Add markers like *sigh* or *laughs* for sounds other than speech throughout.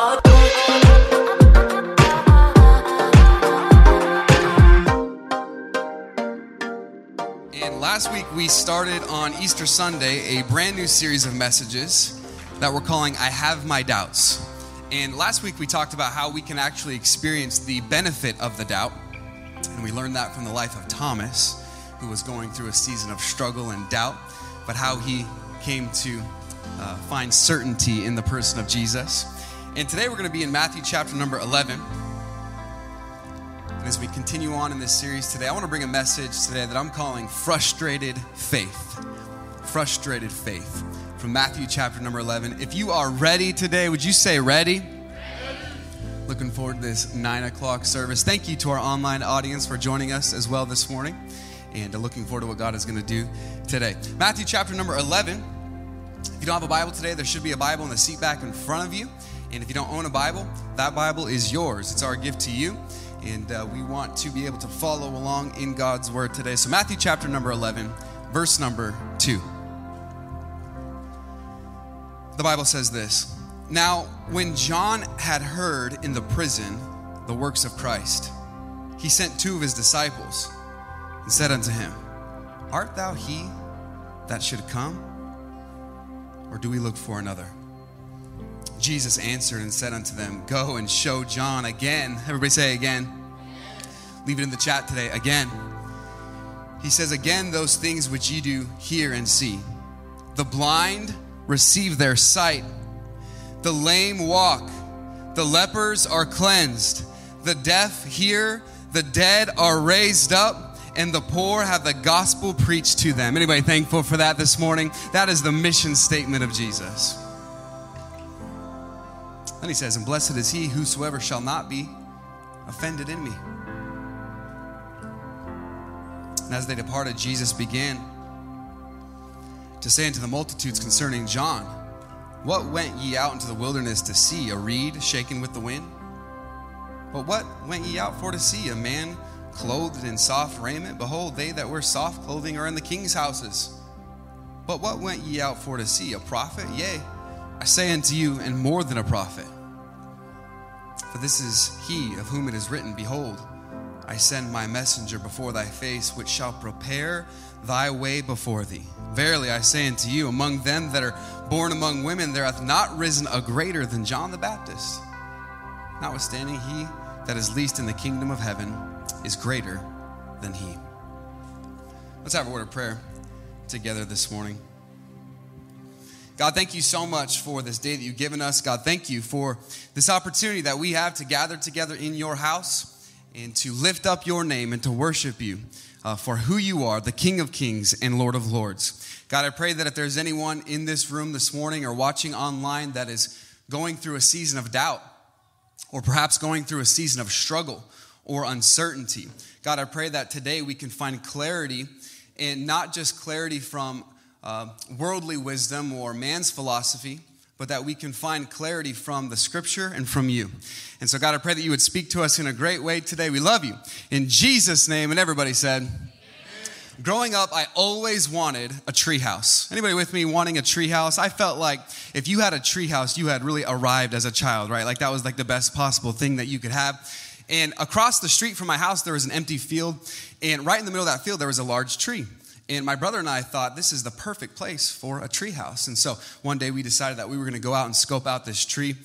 And last week we started on Easter Sunday a brand new series of messages that we're calling I Have My Doubts. And last week we talked about how we can actually experience the benefit of the doubt. And we learned that from the life of Thomas, who was going through a season of struggle and doubt, but how he came to uh, find certainty in the person of Jesus. And today we're going to be in Matthew chapter number 11. And as we continue on in this series today, I want to bring a message today that I'm calling Frustrated Faith. Frustrated Faith from Matthew chapter number 11. If you are ready today, would you say ready? Looking forward to this nine o'clock service. Thank you to our online audience for joining us as well this morning and uh, looking forward to what God is going to do today. Matthew chapter number 11. If you don't have a Bible today, there should be a Bible in the seat back in front of you. And if you don't own a Bible, that Bible is yours. It's our gift to you. And uh, we want to be able to follow along in God's Word today. So, Matthew chapter number 11, verse number 2. The Bible says this Now, when John had heard in the prison the works of Christ, he sent two of his disciples and said unto him, Art thou he that should come? Or do we look for another? Jesus answered and said unto them, Go and show John again. Everybody say again. Leave it in the chat today. Again. He says, Again, those things which ye do hear and see. The blind receive their sight, the lame walk, the lepers are cleansed, the deaf hear, the dead are raised up and the poor have the gospel preached to them. Anybody thankful for that this morning? That is the mission statement of Jesus. Then he says, And blessed is he whosoever shall not be offended in me. And as they departed, Jesus began to say unto the multitudes concerning John, What went ye out into the wilderness to see? A reed shaken with the wind? But what went ye out for to see? A man clothed in soft raiment? Behold, they that wear soft clothing are in the king's houses. But what went ye out for to see? A prophet? Yea, I say unto you, and more than a prophet. For this is he of whom it is written, Behold, I send my messenger before thy face, which shall prepare thy way before thee. Verily I say unto you, among them that are born among women, there hath not risen a greater than John the Baptist. Notwithstanding, he that is least in the kingdom of heaven is greater than he. Let's have a word of prayer together this morning. God, thank you so much for this day that you've given us. God, thank you for this opportunity that we have to gather together in your house and to lift up your name and to worship you uh, for who you are, the King of Kings and Lord of Lords. God, I pray that if there's anyone in this room this morning or watching online that is going through a season of doubt, or perhaps going through a season of struggle or uncertainty, God, I pray that today we can find clarity and not just clarity from uh, worldly wisdom or man's philosophy, but that we can find clarity from the scripture and from you. And so, God, I pray that you would speak to us in a great way today. We love you. In Jesus' name, and everybody said, Growing up, I always wanted a treehouse. Anybody with me wanting a treehouse? I felt like if you had a treehouse, you had really arrived as a child, right? Like that was like the best possible thing that you could have. And across the street from my house, there was an empty field. And right in the middle of that field, there was a large tree. And my brother and I thought this is the perfect place for a treehouse. And so one day we decided that we were going to go out and scope out this tree.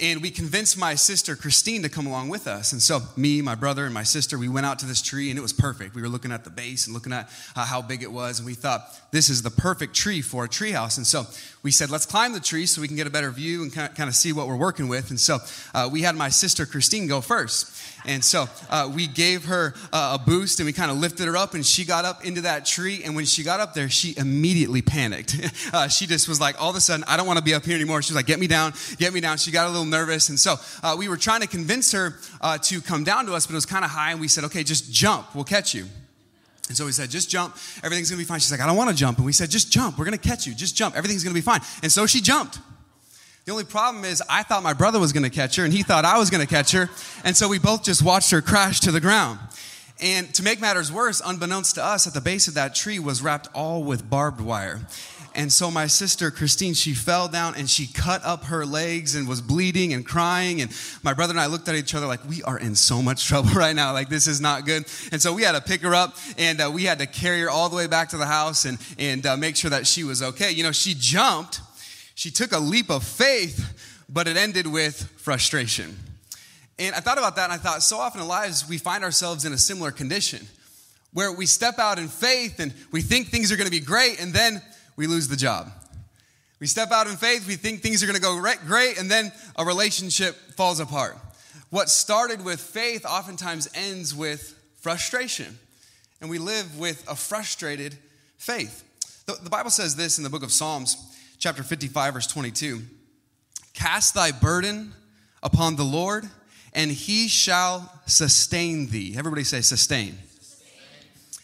And we convinced my sister Christine to come along with us. And so, me, my brother, and my sister, we went out to this tree and it was perfect. We were looking at the base and looking at uh, how big it was. And we thought, this is the perfect tree for a treehouse. And so, we said, let's climb the tree so we can get a better view and kind of see what we're working with. And so, uh, we had my sister Christine go first. And so uh, we gave her uh, a boost and we kind of lifted her up, and she got up into that tree. And when she got up there, she immediately panicked. *laughs* Uh, she just was like, all of a sudden, I don't want to be up here anymore. She was like, get me down, get me down. She got a little nervous. And so uh, we were trying to convince her uh, to come down to us, but it was kind of high. And we said, okay, just jump, we'll catch you. And so we said, just jump, everything's gonna be fine. She's like, I don't wanna jump. And we said, just jump, we're gonna catch you, just jump, everything's gonna be fine. And so she jumped. The only problem is, I thought my brother was going to catch her, and he thought I was going to catch her. And so we both just watched her crash to the ground. And to make matters worse, unbeknownst to us, at the base of that tree was wrapped all with barbed wire. And so my sister Christine, she fell down and she cut up her legs and was bleeding and crying. And my brother and I looked at each other like, we are in so much *laughs* trouble right now. Like, this is not good. And so we had to pick her up and uh, we had to carry her all the way back to the house and, and uh, make sure that she was okay. You know, she jumped, she took a leap of faith, but it ended with frustration. And I thought about that and I thought, so often in lives, we find ourselves in a similar condition where we step out in faith and we think things are going to be great and then we lose the job. We step out in faith, we think things are going to go great, and then a relationship falls apart. What started with faith oftentimes ends with frustration, and we live with a frustrated faith. The, the Bible says this in the book of Psalms, chapter 55, verse 22 Cast thy burden upon the Lord, and he shall sustain thee. Everybody say, sustain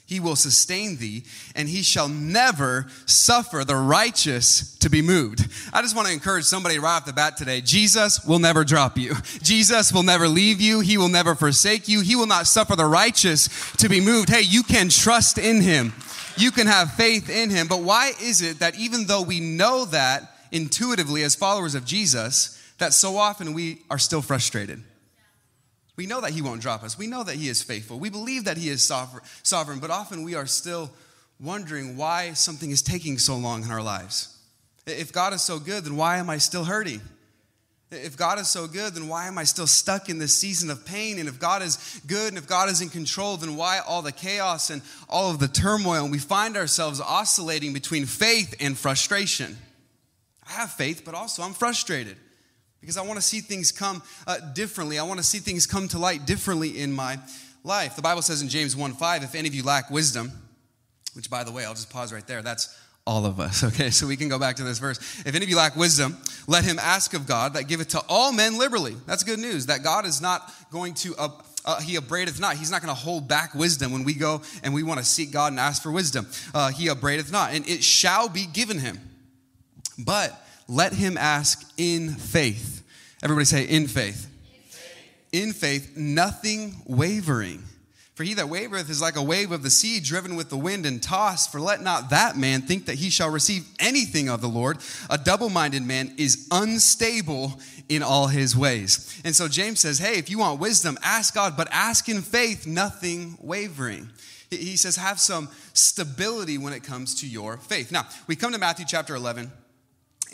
he will sustain thee, and he shall never suffer the righteous to be moved. I just want to encourage somebody right off the bat today Jesus will never drop you. Jesus will never leave you. He will never forsake you. He will not suffer the righteous to be moved. Hey, you can trust in him, you can have faith in him. But why is it that even though we know that intuitively as followers of Jesus, that so often we are still frustrated? We know that He won't drop us. We know that He is faithful. We believe that He is sovereign, but often we are still wondering why something is taking so long in our lives. If God is so good, then why am I still hurting? If God is so good, then why am I still stuck in this season of pain? And if God is good and if God is in control, then why all the chaos and all of the turmoil? And we find ourselves oscillating between faith and frustration. I have faith, but also I'm frustrated because I want to see things come uh, differently. I want to see things come to light differently in my life. The Bible says in James 1 5, if any of you lack wisdom, which by the way, I'll just pause right there. That's all of us, *laughs* okay? So we can go back to this verse. If any of you lack wisdom, let him ask of God that giveth to all men liberally. That's good news, that God is not going to, uh, he abradeth not. He's not going to hold back wisdom when we go and we want to seek God and ask for wisdom. Uh, he abradeth not, and it shall be given him. But let him ask in faith. Everybody say, in faith. In faith, in faith nothing wavering. For he that wavereth is like a wave of the sea driven with the wind and tossed. For let not that man think that he shall receive anything of the Lord. A double minded man is unstable in all his ways. And so James says, hey, if you want wisdom, ask God, but ask in faith, nothing wavering. He says, have some stability when it comes to your faith. Now, we come to Matthew chapter 11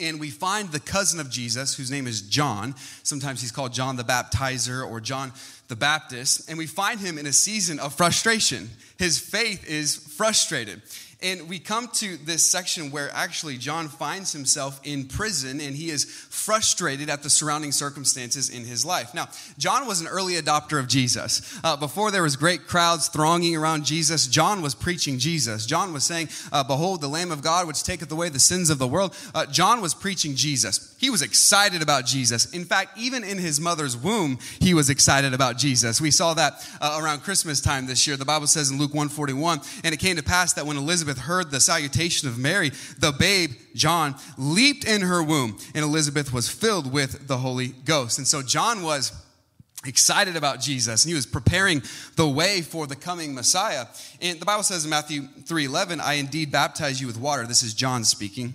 and we find the cousin of Jesus, whose name is John. Sometimes he's called John the Baptizer or John the Baptist. And we find him in a season of frustration. His faith is frustrated. And we come to this section where actually John finds himself in prison and he is frustrated at the surrounding circumstances in his life. Now, John was an early adopter of Jesus. Uh, before there was great crowds thronging around Jesus, John was preaching Jesus. John was saying, uh, Behold, the Lamb of God which taketh away the sins of the world. Uh, John was preaching Jesus. He was excited about Jesus. In fact, even in his mother's womb, he was excited about Jesus. We saw that uh, around Christmas time this year. The Bible says in Luke 141, and it came to pass that when Elizabeth Elizabeth heard the salutation of Mary, the babe, John, leaped in her womb, and Elizabeth was filled with the Holy Ghost. And so John was excited about Jesus and he was preparing the way for the coming Messiah. And the Bible says in Matthew 3:11, I indeed baptize you with water. This is John speaking.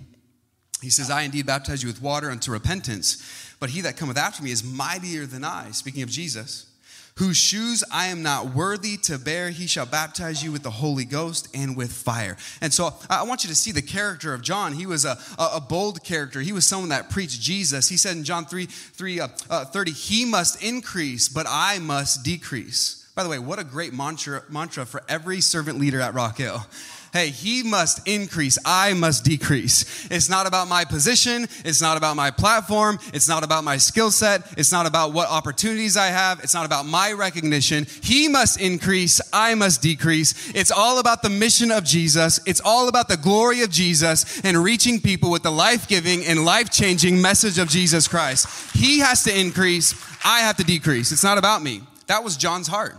He says, I indeed baptize you with water unto repentance, but he that cometh after me is mightier than I, speaking of Jesus whose shoes I am not worthy to bear, he shall baptize you with the Holy Ghost and with fire. And so I want you to see the character of John. He was a, a, bold character. He was someone that preached Jesus. He said in John 3, 3 uh, uh, 30, he must increase, but I must decrease. By the way, what a great mantra, mantra for every servant leader at Rock Hill hey, he must increase, I must decrease. It's not about my position, it's not about my platform, it's not about my skill set, it's not about what opportunities I have, it's not about my recognition. He must increase, I must decrease. It's all about the mission of Jesus, it's all about the glory of Jesus and reaching people with the life giving and life changing message of Jesus Christ. He has to increase, I have to decrease. It's not about me. That was John's heart.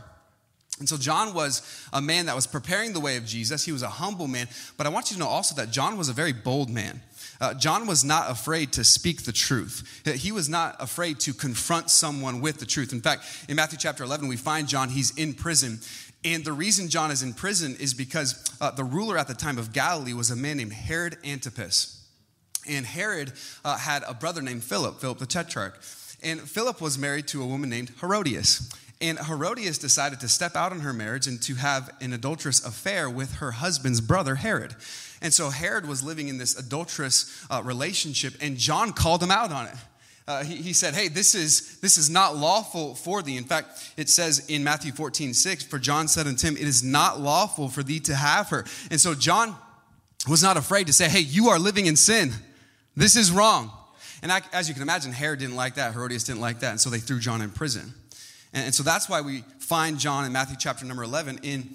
And so John was a man that was preparing the way of Jesus. He was a humble man. But I want you to know also that John was a very bold man. Uh, John was not afraid to speak the truth. He was not afraid to confront someone with the truth. In fact, in Matthew chapter 11, we find John, he's in prison And the reason John is in prison is because uh, the ruler at the time of Galilee was a man named Herod Antipas. And Herod uh, had a brother named Philip, Philip the Tetrarch. And Philip was married to a woman named Herodias. And Herodias decided to step out on her marriage and to have an adulterous affair with her husband's brother, Herod. And so Herod was living in this adulterous uh, relationship, and John called him out on it. Uh, he, he, said, Hey, this is, this is not lawful for thee. In fact, it says in Matthew 14, 6, For John said unto him, It is not lawful for thee to have her. And so John was not afraid to say, Hey, you are living in sin. This is wrong. And I, as you can imagine, Herod didn't like that. Herodias didn't like that. And so they threw John in prison. And, and so that's why we find John in Matthew chapter number 11 in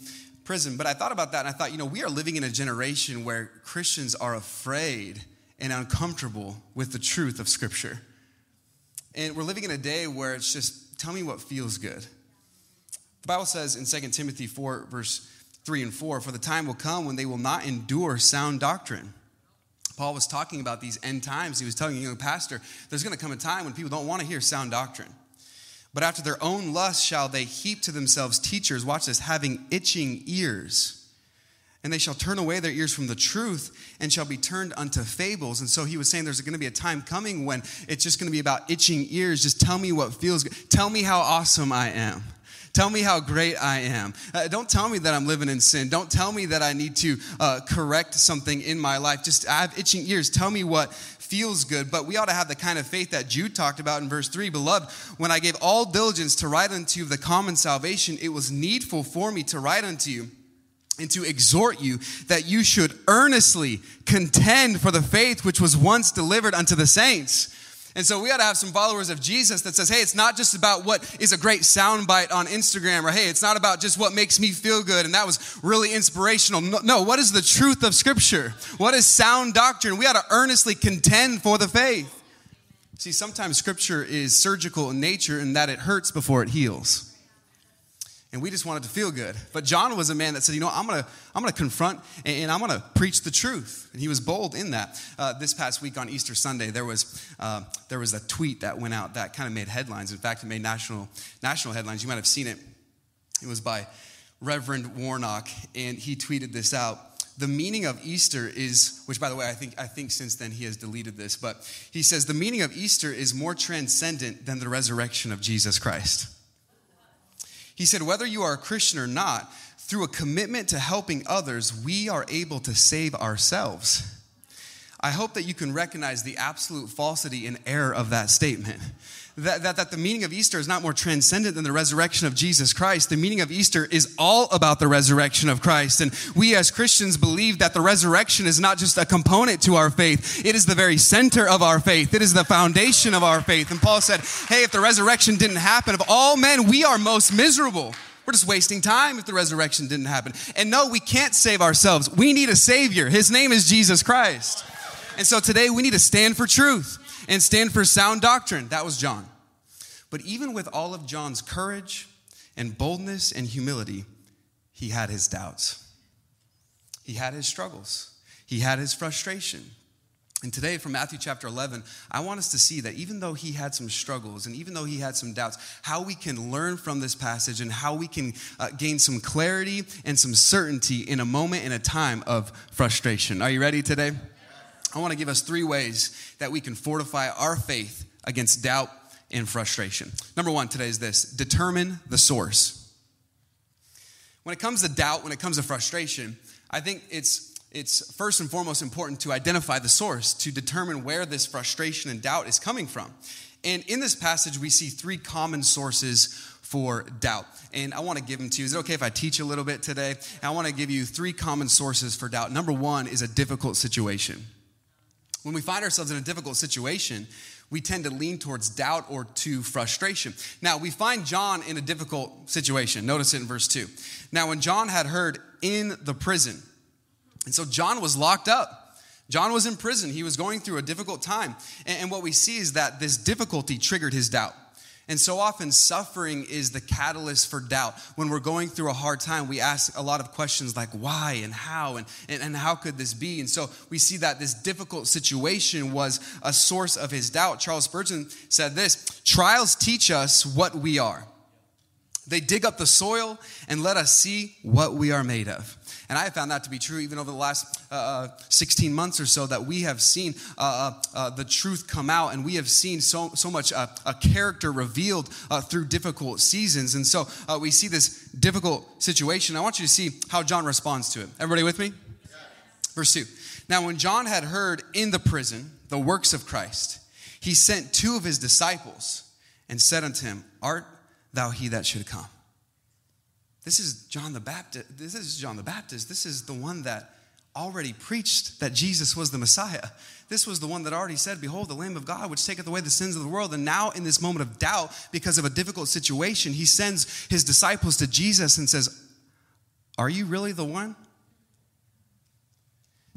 prison. But I thought about that and I thought, you know, we are living in a generation where Christians are afraid and uncomfortable with the truth of Scripture. And we're living in a day where it's just, tell me what feels good. The Bible says in 2 Timothy 4, verse 3 and 4, for the time will come when they will not endure sound doctrine Paul was talking about these end times. He was telling a young Pastor, there's going to come a time when people don't want to hear sound doctrine. But after their own lust shall they heap to themselves teachers, watch this, having itching ears. And they shall turn away their ears from the truth and shall be turned unto fables. And so he was saying there's going to be a time coming when it's just going to be about itching ears. Just tell me what feels good. Tell me how awesome I am. Tell me how great I am. Uh, don't tell me that I'm living in sin. Don't tell me that I need to uh, correct something in my life. Just, I have itching ears. Tell me what feels good. But we ought to have the kind of faith that Jude talked about in verse 3. Beloved, when I gave all diligence to write unto you of the common salvation, it was needful for me to write unto you and to exhort you that you should earnestly contend for the faith which was once delivered unto the saints. And so we got to have some followers of Jesus that says, hey, it's not just about what is a great soundbite on Instagram, or hey, it's not about just what makes me feel good, and that was really inspirational. No, no what is the truth of Scripture? What is sound doctrine? We got to earnestly contend for the faith. See, sometimes Scripture is surgical in nature in that it hurts before it heals and we just wanted to feel good. But John was a man that said, you know, I'm gonna, I'm gonna confront and, I'm gonna preach the truth. And he was bold in that. Uh, this past week on Easter Sunday, there was, uh, there was a tweet that went out that kind of made headlines. In fact, it made national, national headlines. You might have seen it. It was by Reverend Warnock, and he tweeted this out. The meaning of Easter is, which by the way, I think, I think since then he has deleted this, but he says the meaning of Easter is more transcendent than the resurrection of Jesus Christ. He said, whether you are a Christian or not, through a commitment to helping others, we are able to save ourselves. I hope that you can recognize the absolute falsity and error of that statement that, that, that the meaning of Easter is not more transcendent than the resurrection of Jesus Christ. The meaning of Easter is all about the resurrection of Christ. And we as Christians believe that the resurrection is not just a component to our faith, it is the very center of our faith, it is the foundation of our faith. And Paul said, Hey, if the resurrection didn't happen, of all men, we are most miserable. We're just wasting time if the resurrection didn't happen. And no, we can't save ourselves. We need a Savior. His name is Jesus Christ. And so today we need to stand for truth and stand for sound doctrine. That was John. But even with all of John's courage and boldness and humility, he had his doubts. He had his struggles. He had his frustration. And today, from Matthew chapter 11, I want us to see that even though he had some struggles and even though he had some doubts, how we can learn from this passage and how we can uh, gain some clarity and some certainty in a moment, in a time of frustration. Are you ready today? I want to give us three ways that we can fortify our faith against doubt and frustration. Number one today is this determine the source. When it comes to doubt, when it comes to frustration, I think it's it's first and foremost important to identify the source, to determine where this frustration and doubt is coming from. And in this passage, we see three common sources for doubt. And I want to give them to you. Is it okay if I teach a little bit today? I want to give you three common sources for doubt. Number one is a difficult situation. When we find ourselves in a difficult situation, we tend to lean towards doubt or to frustration. Now, we find John in a difficult situation. Notice it in verse 2. Now, when John had heard in the prison, and so John was locked up. John was in prison. He was going through a difficult time. And, what we see is that this difficulty triggered his doubt. And so often, suffering is the catalyst for doubt. When we're going through a hard time, we ask a lot of questions like why and how and, and, and, how could this be? And so we see that this difficult situation was a source of his doubt. Charles Spurgeon said this Trials teach us what we are, They dig up the soil and let us see what we are made of. And I have found that to be true even over the last uh, uh 16 months or so that we have seen uh, uh, uh, the truth come out and we have seen so, so much uh, a character revealed through difficult seasons. And so we see this difficult situation. I want you to see how John responds to it. Everybody with me? Verse 2. Now, when John had heard in the prison the works of Christ, he sent two of his disciples and said unto him, Art thou he that should come? This is John the Baptist. This is John the Baptist. This is the one that already preached that Jesus was the Messiah. This was the one that already said, Behold, the Lamb of God, which taketh away the sins of the world. And now, in this moment of doubt, because of a difficult situation, he sends his disciples to Jesus and says, Are you really the one?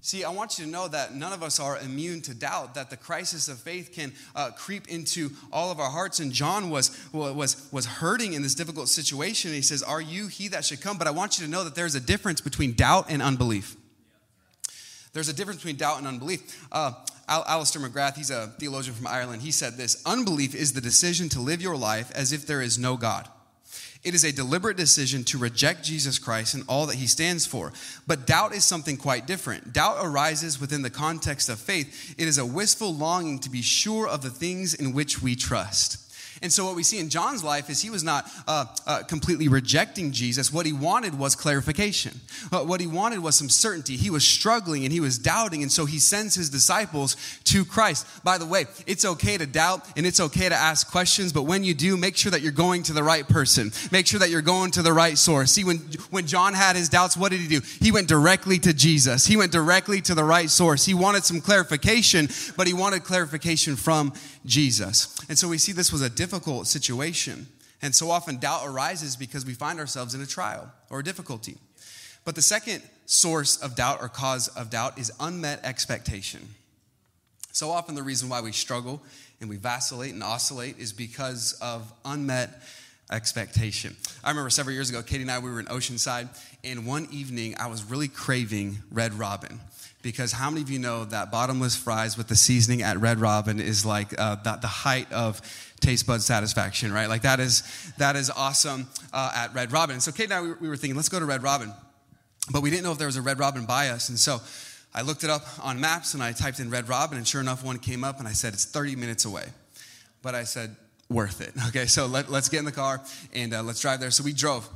See, I want you to know that none of us are immune to doubt, that the crisis of faith can uh, creep into all of our hearts. And John was, was, was hurting in this difficult situation. He says, Are you he that should come? But I want you to know that there's a difference between doubt and unbelief. There's a difference between doubt and unbelief. Uh, Al- Alister McGrath, he's a theologian from Ireland, he said this Unbelief is the decision to live your life as if there is no God. It is a deliberate decision to reject Jesus Christ and all that he stands for. But doubt is something quite different. Doubt arises within the context of faith. It is a wistful longing to be sure of the things in which we trust. And so, what we see in John's life is he was not uh, uh, completely rejecting Jesus. What he wanted was clarification. Uh, what he wanted was some certainty. He was struggling and he was doubting, and so he sends his disciples to Christ. By the way, it's okay to doubt and it's okay to ask questions, but when you do, make sure that you're going to the right person. Make sure that you're going to the right source. See, when, when John had his doubts, what did he do? He went directly to Jesus, he went directly to the right source. He wanted some clarification, but he wanted clarification from Jesus. And so we see this was a difficult situation. And so often doubt arises because we find ourselves in a trial or a difficulty. But the second source of doubt or cause of doubt is unmet expectation. So often the reason why we struggle and we vacillate and oscillate is because of unmet expectation. I remember several years ago, Katie and I, we were in Oceanside, and one evening I was really craving Red Robin because how many of you know that bottomless fries with the seasoning at Red Robin is like uh, the, the, height of taste bud satisfaction, right? Like that is that is awesome uh, at Red Robin. So Kate and I we, we were thinking, let's go to Red Robin, but we didn't know if there was a Red Robin by us, and so I looked it up on maps and I typed in Red Robin, and sure enough, one came up, and I said it's 30 minutes away, but I said worth it. *laughs* Okay, so let, us get in the car and uh, let's drive there. So we drove.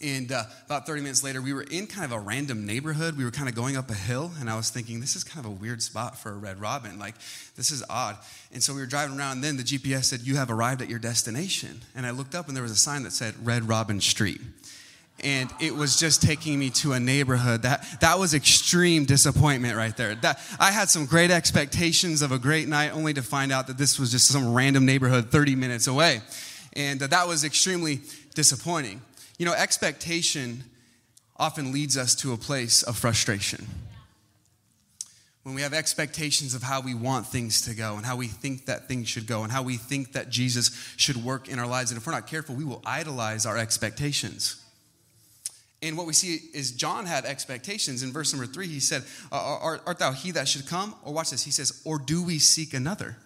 And uh, about 30 minutes later, we were in kind of a random neighborhood. We were kind of going up a hill, and I was thinking, this is kind of a weird spot for a red robin. Like, this is odd. And so we were driving around, and then the GPS said, You have arrived at your destination. And I looked up, and there was a sign that said Red Robin Street. And it was just taking me to a neighborhood. That, that was extreme disappointment right there. That, I had some great expectations of a great night, only to find out that this was just some random neighborhood 30 minutes away. And uh, that was extremely disappointing. You know, expectation often leads us to a place of frustration. When we have expectations of how we want things to go and how we think that things should go and how we think that Jesus should work in our lives. And if we're not careful, we will idolize our expectations. And what we see is John had expectations. In verse number three, he said, Art, thou he that should come? Or watch this, he says, Or do we seek another?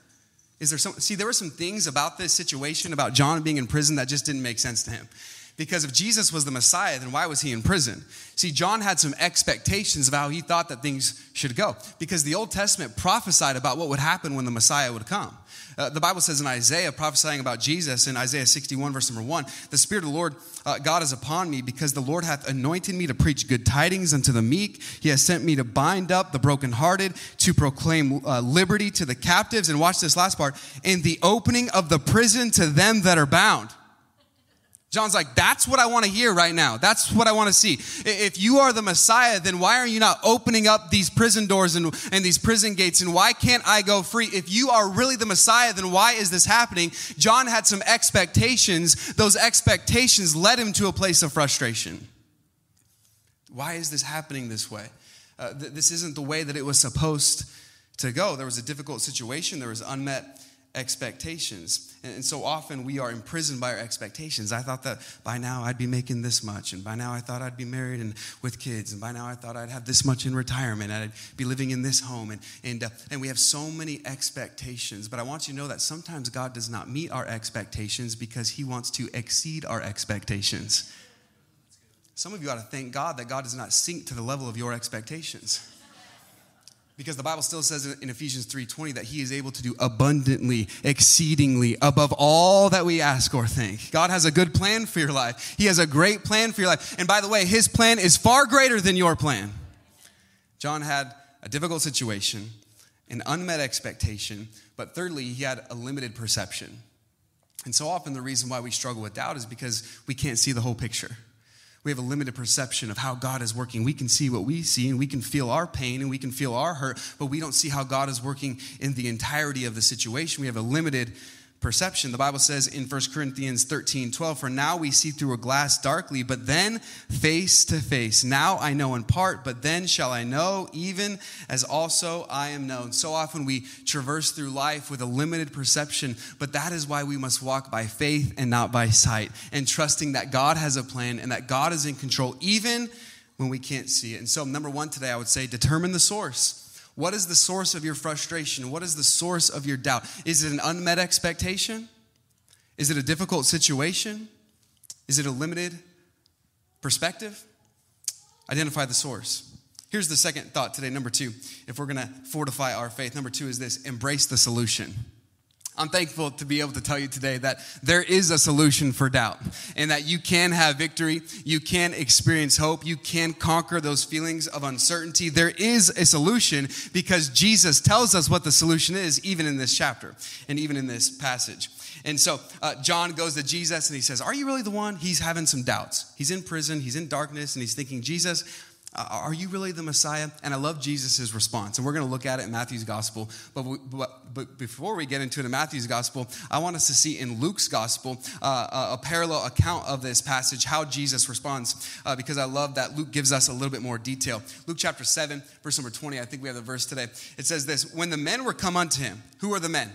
Is there some, see, there were some things about this situation, about John being in prison, that just didn't make sense to him. Because if Jesus was the Messiah, then why was he in prison? See, John had some expectations of how he thought that things should go. Because the Old Testament prophesied about what would happen when the Messiah would come. Uh, the Bible says in Isaiah, prophesying about Jesus, in Isaiah 61, verse number 1, the Spirit of the Lord uh, God is upon me because the Lord hath anointed me to preach good tidings unto the meek. He has sent me to bind up the brokenhearted, to proclaim uh, liberty to the captives. And watch this last part, in the opening of the prison to them that are bound. John's like, that's what I want to hear right now. That's what I want to see. If you are the Messiah, then why are you not opening up these prison doors and, and these prison gates? And why can't I go free? If you are really the Messiah, then why is this happening? John had some expectations. Those expectations led him to a place of frustration. Why is this happening this way? Uh, th- this isn't the way that it was supposed to go. There was a difficult situation, there was unmet expectations. And so often we are imprisoned by our expectations. I thought that by now I'd be making this much, and by now I thought I'd be married and with kids, and by now I thought I'd have this much in retirement, I'd be living in this home, and and uh, and we have so many expectations. But I want you to know that sometimes God does not meet our expectations because He wants to exceed our expectations. Some of you ought to thank God that God does not sink to the level of your expectations because the bible still says in ephesians 3.20 that he is able to do abundantly exceedingly above all that we ask or think. God has a good plan for your life. He has a great plan for your life. And by the way his plan is far greater than your plan. John had a difficult situation an unmet expectation but thirdly he had a limited perception. And so often the reason why we struggle with doubt is because we can't see the whole picture we have a limited perception of how God is working. We can see what we see and we can feel our pain and we can feel our hurt, but we don't see how God is working in the entirety of the situation. We have a limited perception. The Bible says in 1 Corinthians 13 12, For now we see through a glass darkly, but then face to face. Now I know in part, but then shall I know, even as also I am known. So often we traverse through life with a limited perception, but that is why we must walk by faith and not by sight, and trusting that God has a plan and that God is in control, even when we can't see it. And so, number one today, I would say determine the source. What is the source of your frustration? What is the source of your doubt? Is it an unmet expectation? Is it a difficult situation? Is it a limited perspective? Identify the source. Here's the second thought today, number two, if we're gonna fortify our faith. Number two is this embrace the solution. I'm thankful to be able to tell you today that there is a solution for doubt and that you can have victory. You can experience hope. You can conquer those feelings of uncertainty. There is a solution because Jesus tells us what the solution is, even in this chapter and even in this passage. And so uh, John goes to Jesus and he says, Are you really the one? He's having some doubts. He's in prison, he's in darkness, and he's thinking, Jesus, are you really the Messiah? And I love Jesus' response. And we're going to look at it in Matthew's gospel. But, but, but, before we get into it in Matthew's gospel, I want us to see in Luke's gospel uh, a, parallel account of this passage, how Jesus responds, uh, because I love that Luke gives us a little bit more detail. Luke chapter 7, verse number 20, I think we have the verse today. It says this When the men were come unto him, who are the men?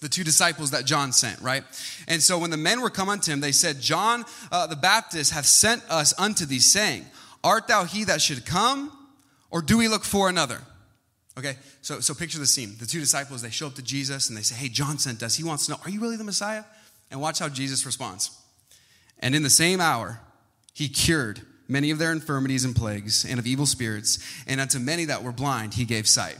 the two disciples that John sent, right? And so when the men were come unto him, they said, John uh, the Baptist hath sent us unto thee, saying, Art thou he that should come, or do we look for another? Okay, so, so picture the scene. The two disciples, they show up to Jesus and they say, Hey, John sent us. He wants to know, Are you really the Messiah? And watch how Jesus responds. And in the same hour, he cured many of their infirmities and plagues and of evil spirits, and unto many that were blind, he gave sight.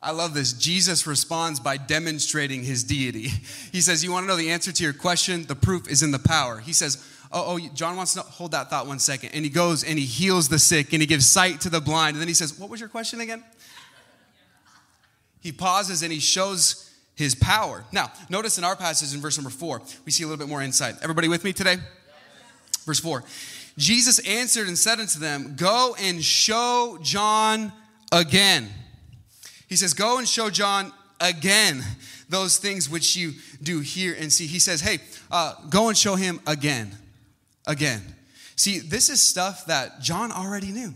I love this. Jesus responds by demonstrating his deity. He says, You want to know the answer to your question? The proof is in the power. He says, oh, oh, John wants to hold that thought one second. And he goes and he heals the sick and he gives sight to the blind. And then he says, What was your question again? He pauses and he shows his power. Now, notice in our passage in verse number four, we see a little bit more insight. Everybody with me today? Verse four Jesus answered and said unto them, Go and show John again. He says, Go and show John again those things which you do hear and see. He says, Hey, uh, go and show him again again. See, this is stuff that John already knew.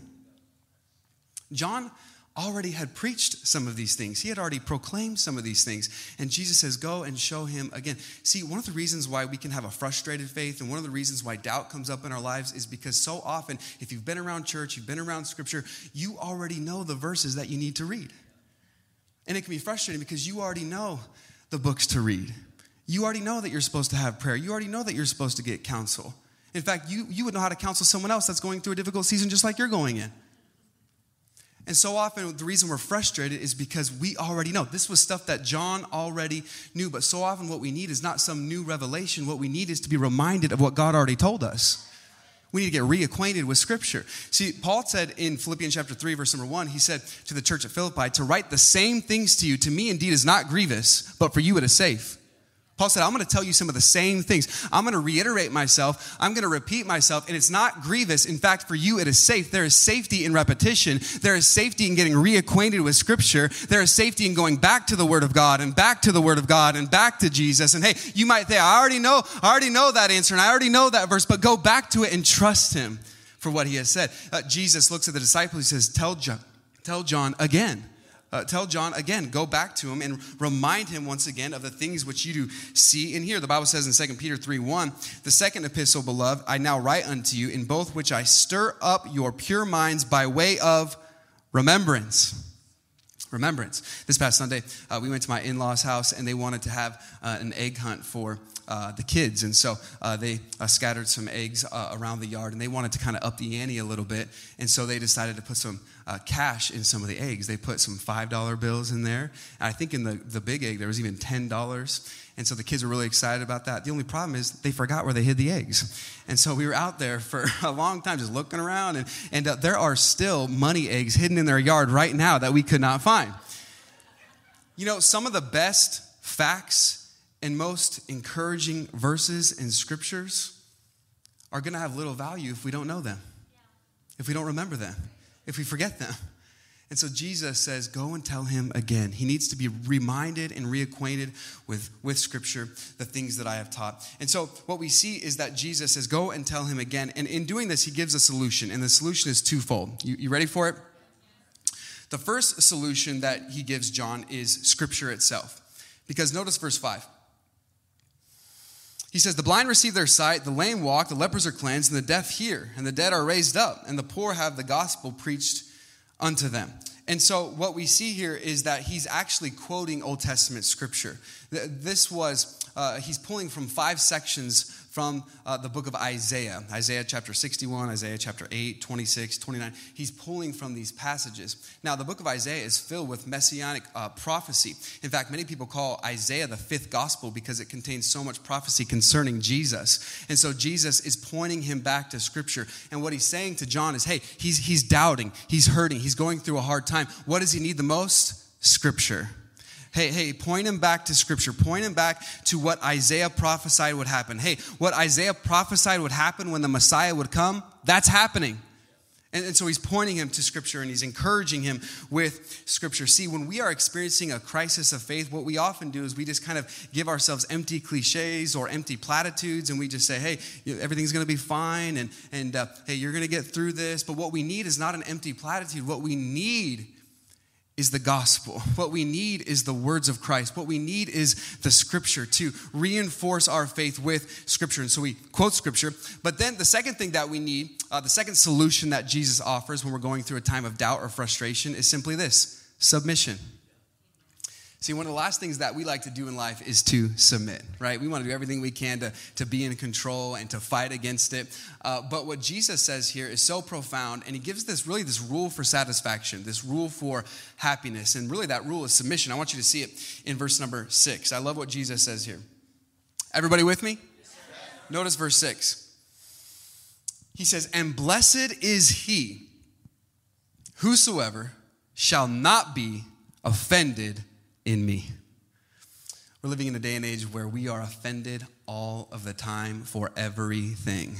John already had preached some of these things. He had already proclaimed some of these things. And Jesus says, Go and show him again. See, one of the reasons why we can have a frustrated faith and one of the reasons why doubt comes up in our lives is because so often, if you've been around church, you've been around scripture, you already know the verses that you need to read. And it can be frustrating because you already know the books to read. You already know that you're supposed to have prayer. You already know that you're supposed to get counsel. In fact, you, you would know how to counsel someone else that's going through a difficult season just like you're going in. And so often, the reason we're frustrated is because we already know. This was stuff that John already knew. But so often, what we need is not some new revelation. What we need is to be reminded of what God already told us. We need to get reacquainted with Scripture. See, Paul said in Philippians chapter 3, verse number 1, he said to the church at Philippi, To write the same things to you, to me indeed is not grievous, but for you it is safe. Paul said, I'm going to tell you some of the same things. I'm going to reiterate myself. I'm going to repeat myself. And it's not grievous. In fact, for you, it is safe. There is safety in repetition. There is safety in getting reacquainted with Scripture. There is safety in going back to the Word of God and back to the Word of God and back to Jesus. And hey, you might say, I already know, I already know that answer and I already know that verse, but go back to it and trust Him for what He has said. Uh, Jesus looks at the disciples. He says, Tell John, tell John again uh, tell John again, go back to him and remind him once again of the things which you do see and hear. The Bible says in 2 Peter 3 1, the second epistle, beloved, I now write unto you, in both which I stir up your pure minds by way of remembrance remembrance. This past Sunday, uh, we went to my in law's house and they wanted to have uh, an egg hunt for uh, the kids. And so uh, they uh, scattered some eggs uh, around the yard and they wanted to kind of up the ante a little bit. And so they decided to put some uh, cash in some of the eggs. They put some $5 bills in there. And I think in the, the big egg, there was even $10. And so the kids were really excited about that. The only problem is they forgot where they hid the eggs. And so we were out there for *laughs* a long time just looking around. And, and uh, there are still money eggs hidden in their yard right now that we could not find. You know, some of the best facts and most encouraging verses in scriptures are going to have little value if we don't know them, if we don't remember them, if we forget them. And so Jesus says, Go and tell him again. He needs to be reminded and reacquainted with, with Scripture, the things that I have taught. And so what we see is that Jesus says, Go and tell him again. And in doing this, he gives a solution. And the solution is twofold. You, you ready for it? The first solution that he gives John is Scripture itself. Because notice verse 5. He says, The blind receive their sight, the lame walk, the lepers are cleansed, and the deaf hear, and the dead are raised up, and the poor have the gospel preached unto them. And so, what we see here is that he's actually quoting Old Testament scripture. This was, uh, he's pulling from five sections from uh, the book of Isaiah Isaiah chapter 61, Isaiah chapter 8, 26, 29. He's pulling from these passages. Now, the book of Isaiah is filled with messianic uh, prophecy. In fact, many people call Isaiah the fifth gospel because it contains so much prophecy concerning Jesus. And so, Jesus is pointing him back to scripture. And what he's saying to John is hey, he's, he's doubting, he's hurting, he's going through a hard time. What does he need the most? Scripture. Hey, hey, point him back to scripture. Point him back to what Isaiah prophesied would happen. Hey, what Isaiah prophesied would happen when the Messiah would come, that's happening. And, and, so he's pointing him to Scripture and he's encouraging him with Scripture. See, when we are experiencing a crisis of faith, what we often do is we just kind of give ourselves empty cliches or empty platitudes and we just say, hey, everything's going to be fine and, and uh, hey, you're going to get through this. But what we need is not an empty platitude. What we need is the gospel. What we need is the words of Christ. What we need is the scripture to reinforce our faith with scripture. And so we quote scripture. But then the second thing that we need, uh, the second solution that Jesus offers when we're going through a time of doubt or frustration is simply this submission. See, one of the last things that we like to do in life is to submit, right? We want to do everything we can to, to be in control and to fight against it. Uh, but what Jesus says here is so profound, and he gives this really this rule for satisfaction, this rule for happiness. And really, that rule is submission. I want you to see it in verse number six. I love what Jesus says here. Everybody with me? Notice verse six. He says, And blessed is he whosoever shall not be offended in me. We're living in a day and age where we are offended all of the time for everything.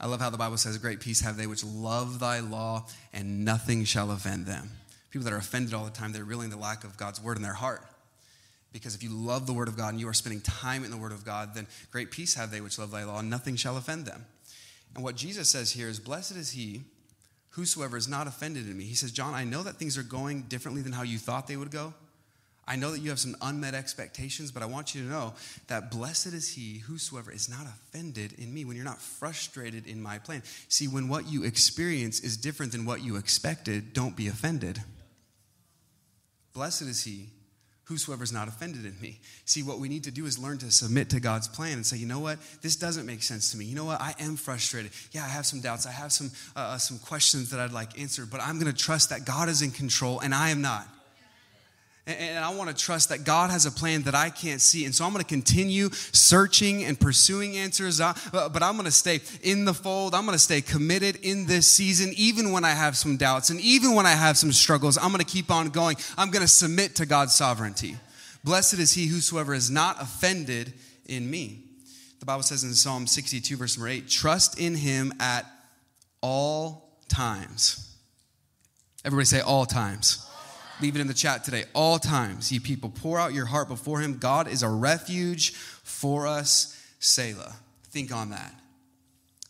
I love how the Bible says, Great peace have they which love thy law, and nothing shall offend them. People that are offended all the time, they're revealing the lack of God's word in their heart. Because if you love the word of God and you are spending time in the word of God, then great peace have they which love thy law, and nothing shall offend them. And what Jesus says here is, Blessed is he whosoever is not offended in me. He says, John, I know that things are going differently than how you thought they would go. I know that you have some unmet expectations, but I want you to know that blessed is he whosoever is not offended in me, when you're not frustrated in my plan. See, when what you experience is different than what you expected, don't be offended. Blessed is he whosoever is not offended in me. See, what we need to do is learn to submit to God's plan and say, you know what, this doesn't make sense to me. You know what, I am frustrated. Yeah, I have some doubts. I have some uh, some questions that I'd like answered, but I'm going to trust that God is in control and I am not. And I want to trust that God has a plan that I can't see. And so I'm going to continue searching and pursuing answers, uh, but I'm going to stay in the fold. I'm going to stay committed in this season, even when I have some doubts and even when I have some struggles. I'm going to keep on going. I'm going to submit to God's sovereignty. Blessed is he whosoever is not offended in me. The Bible says in Psalm 62, verse number 8, trust in him at all times. Everybody say, all times. Leave it in the chat today. All times, ye people, pour out your heart before him. God is a refuge for us. Selah. Think on that.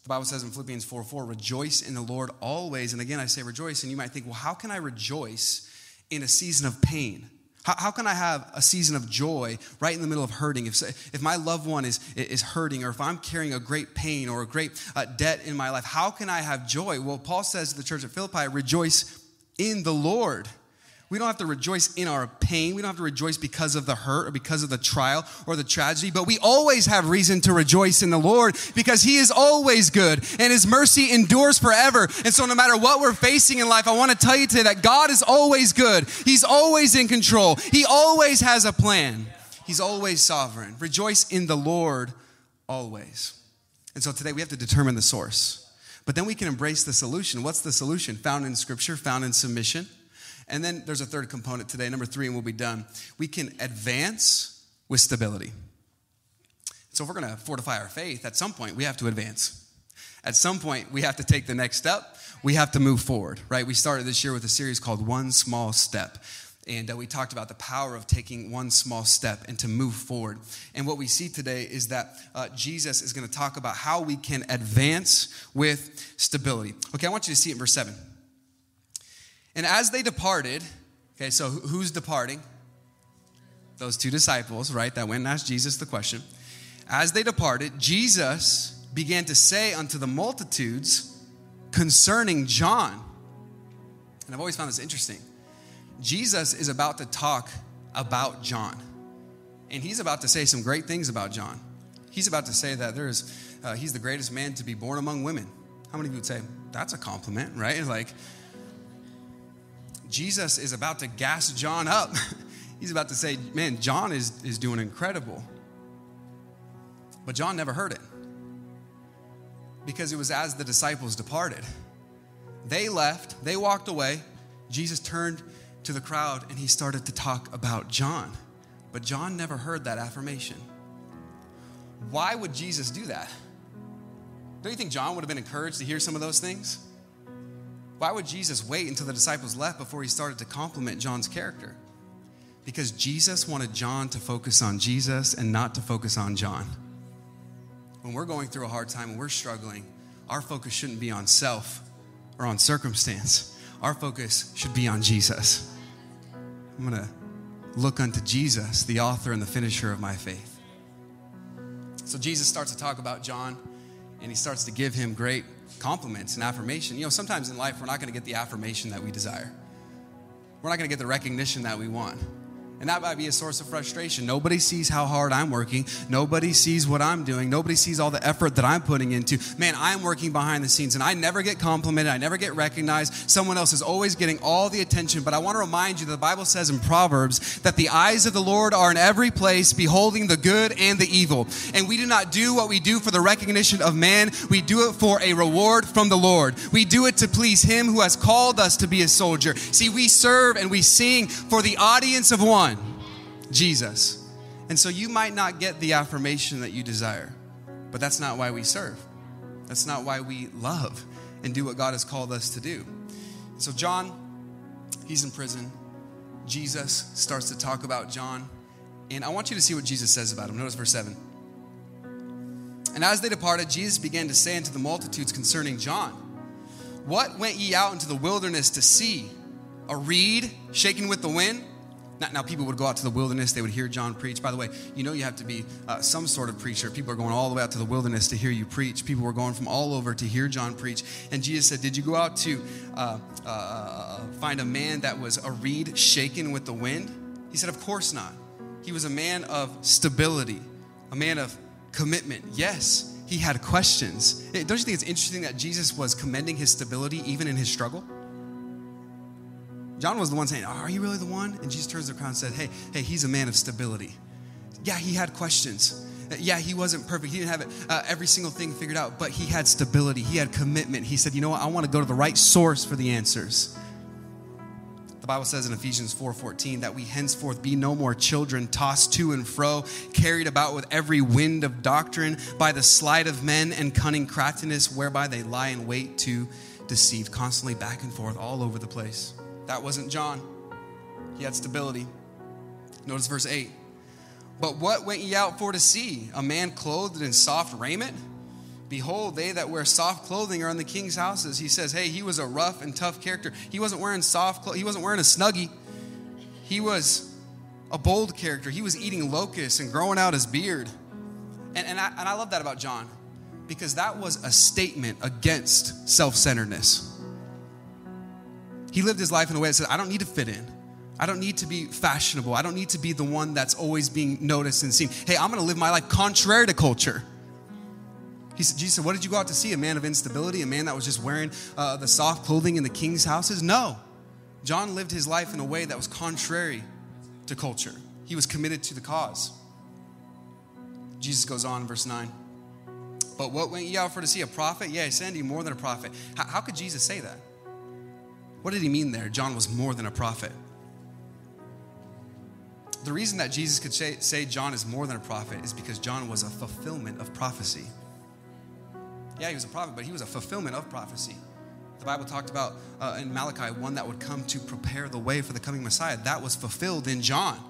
The Bible says in Philippians 4 4, rejoice in the Lord always. And again, I say rejoice. And you might think, well, how can I rejoice in a season of pain? How, how can I have a season of joy right in the middle of hurting? If, if my loved one is, is hurting, or if I'm carrying a great pain or a great uh, debt in my life, how can I have joy? Well, Paul says to the church at Philippi, rejoice in the Lord. We don't have to rejoice in our pain. We don't have to rejoice because of the hurt or because of the trial or the tragedy, but we always have reason to rejoice in the Lord because He is always good and His mercy endures forever. And so, no matter what we're facing in life, I want to tell you today that God is always good. He's always in control, He always has a plan, He's always sovereign. Rejoice in the Lord always. And so, today we have to determine the source. But then we can embrace the solution. What's the solution? Found in Scripture, found in submission. And then there's a third component today, number three, and we'll be done. We can advance with stability. So if we're going to fortify our faith, at some point we have to advance. At some point we have to take the next step. We have to move forward, right? We started this year with a series called One Small Step. And uh, we talked about the power of taking one small step and to move forward. And what we see today is that uh, Jesus is going to talk about how we can advance with stability. Okay, I want you to see it in verse 7. And as they departed, okay, so who's departing? Those two disciples, right, that went and asked Jesus the question. As they departed, Jesus began to say unto the multitudes concerning John. And I've always found this interesting. Jesus is about to talk about John. And he's about to say some great things about John. He's about to say that there's, uh, he's the greatest man to be born among women. How many of you would say, that's a compliment, right? Like, Jesus is about to gas John up. *laughs* He's about to say, Man, John is, is doing incredible. But John never heard it because it was as the disciples departed. They left, they walked away. Jesus turned to the crowd and he started to talk about John. But John never heard that affirmation. Why would Jesus do that? Don't you think John would have been encouraged to hear some of those things? Why would Jesus wait until the disciples left before he started to compliment John's character? Because Jesus wanted John to focus on Jesus and not to focus on John. When we're going through a hard time and we're struggling, our focus shouldn't be on self or on circumstance. Our focus should be on Jesus. I'm going to look unto Jesus, the author and the finisher of my faith. So Jesus starts to talk about John and he starts to give him great compliments and affirmation. You know, sometimes in life, we're not going to get the affirmation that we desire, we're not going to get the recognition that we want. And that might be a source of frustration. Nobody sees how hard I'm working. Nobody sees what I'm doing. Nobody sees all the effort that I'm putting into. Man, I'm working behind the scenes and I never get complimented. I never get recognized. Someone else is always getting all the attention. But I want to remind you that the Bible says in Proverbs that the eyes of the Lord are in every place, beholding the good and the evil. And we do not do what we do for the recognition of man, we do it for a reward from the Lord. We do it to please Him who has called us to be a soldier. See, we serve and we sing for the audience of one. Jesus. And so you might not get the affirmation that you desire, but that's not why we serve. That's not why we love and do what God has called us to do. So, John, he's in prison. Jesus starts to talk about John. And I want you to see what Jesus says about him. Notice verse 7. And as they departed, Jesus began to say unto the multitudes concerning John, What went ye out into the wilderness to see? A reed shaken with the wind? Now, people would go out to the wilderness, they would hear John preach. By the way, you know you have to be uh, some sort of preacher. People are going all the way out to the wilderness to hear you preach. People were going from all over to hear John preach. And Jesus said, Did you go out to uh, uh, find a man that was a reed shaken with the wind? He said, Of course not. He was a man of stability, a man of commitment. Yes, he had questions. Don't you think it's interesting that Jesus was commending his stability even in his struggle? John was the one saying, Are you really the one? And Jesus turns around and said, Hey, hey, he's a man of stability. Yeah, he had questions. Yeah, he wasn't perfect. He didn't have it, uh, every single thing figured out, but he had stability. He had commitment. He said, You know what? I want to go to the right source for the answers. The Bible says in Ephesians 4:14 that we henceforth be no more children tossed to and fro, carried about with every wind of doctrine by the sleight of men and cunning craftiness whereby they lie in wait to deceive, constantly back and forth all over the place. That wasn't John. He had stability. Notice verse 8. But what went ye out for to see? A man clothed in soft raiment? Behold, they that wear soft clothing are in the king's houses. He says, hey, he was a rough and tough character. He wasn't wearing soft clothes, he wasn't wearing a snuggie. He was a bold character. He was eating locusts and growing out his beard. And, and, I, and I love that about John because that was a statement against self centeredness. He lived his life in a way that said, I don't need to fit in. I don't need to be fashionable. I don't need to be the one that's always being noticed and seen. Hey, I'm going to live my life contrary to culture. He said, Jesus said, What did you go out to see? A man of instability? A man that was just wearing uh, the soft clothing in the king's houses? No. John lived his life in a way that was contrary to culture. He was committed to the cause. Jesus goes on, verse 9. But what went ye out for to see? A prophet? Yeah, send you more than a prophet. How, how could Jesus say that? What did he mean there? John was more than a prophet. The reason that Jesus could say, say John is more than a prophet is because John was a fulfillment of prophecy. Yeah, he was a prophet, but he was a fulfillment of prophecy. The Bible talked about uh, in Malachi one that would come to prepare the way for the coming Messiah. That was fulfilled in John.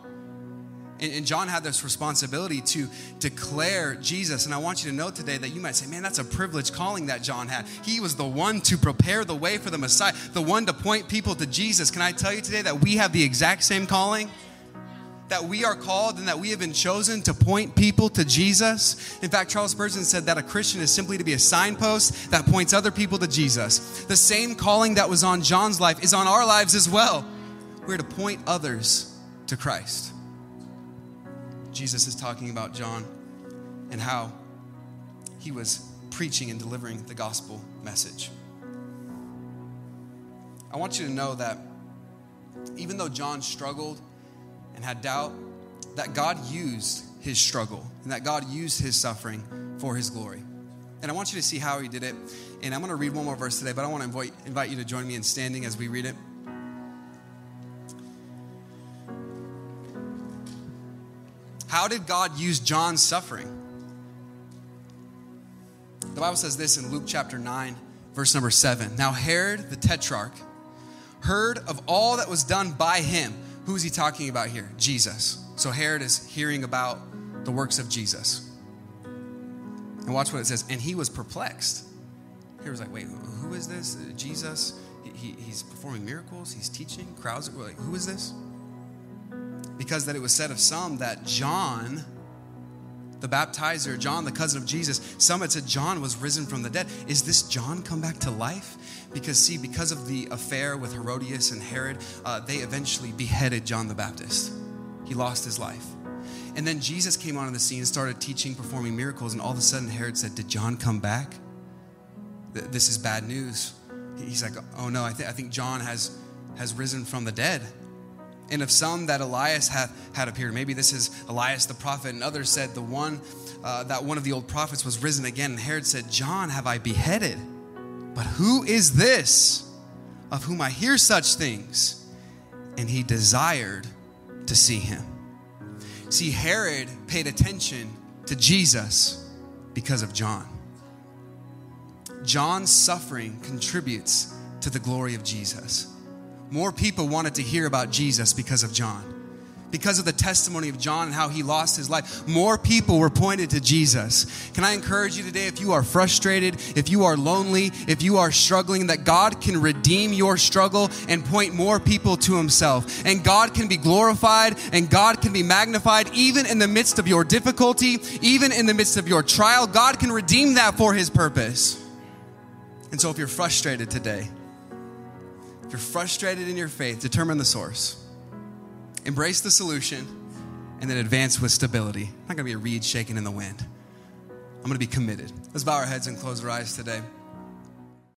And, John had this responsibility to declare Jesus. And I want you to know today that you might say, man, that's a privileged calling that John had. He was the one to prepare the way for the Messiah, the one to point people to Jesus. Can I tell you today that we have the exact same calling? that we are called and that we have been chosen to point people to Jesus. In fact, Charles Spurgeon said that a Christian is simply to be a signpost that points other people to Jesus. The same calling that was on John's life is on our lives as well. We're to point others to Christ. Jesus is talking about John and how he was preaching and delivering the gospel message. I want you to know that even though John struggled and had doubt, that God used his struggle and that God used his suffering for his glory. And I want you to see how he did it. And I'm going to read one more verse today, but I want to invite, you to join me in standing as we read it. How did God use John's suffering? The Bible says this in Luke chapter 9, verse number 7. Now, Herod the tetrarch heard of all that was done by him Who is he talking about here? Jesus. So Herod is hearing about the works of Jesus. And watch what it says. And he was perplexed. Herod was like, wait, who is this? Uh, Jesus? He, he's performing miracles. He's teaching. Crowds like, who is this? Because that it was said of some that John, the baptizer, John, the cousin of Jesus, some had said John was risen from the dead. Is this John come back to life? Because, see, because of the affair with Herodias and Herod, uh, they eventually beheaded John the Baptist. He lost his life. And then Jesus came onto the scene and started teaching, performing miracles, and all of a sudden Herod said, Did John come back? This is bad news. He's like, Oh no, I, th- I think John has, has risen from the dead. And of some that Elias had, had appeared, maybe this is Elias the prophet, and others said the one uh, that one of the old prophets was risen again. And Herod said, John have I beheaded. But who is this of whom I hear such things? And he desired to see him. See, Herod paid attention to Jesus because of John. John's suffering contributes to the glory of Jesus. More people wanted to hear about Jesus because of John because of the testimony of John and how he lost his life, more people were pointed to Jesus. Can I encourage you today if you are frustrated, if you are lonely, if you are struggling, that God can redeem your struggle and point more people to himself. And God can be glorified and God can be magnified even in the midst of your difficulty, even in the midst of your trial. God can redeem that for his purpose. And so if you're frustrated today, you're frustrated in your faith, determine the source embrace the solution, and then advance with stability. I'm not gonna be a reed shaking in the wind. I'm gonna be committed. Let's bow our heads and close our eyes today.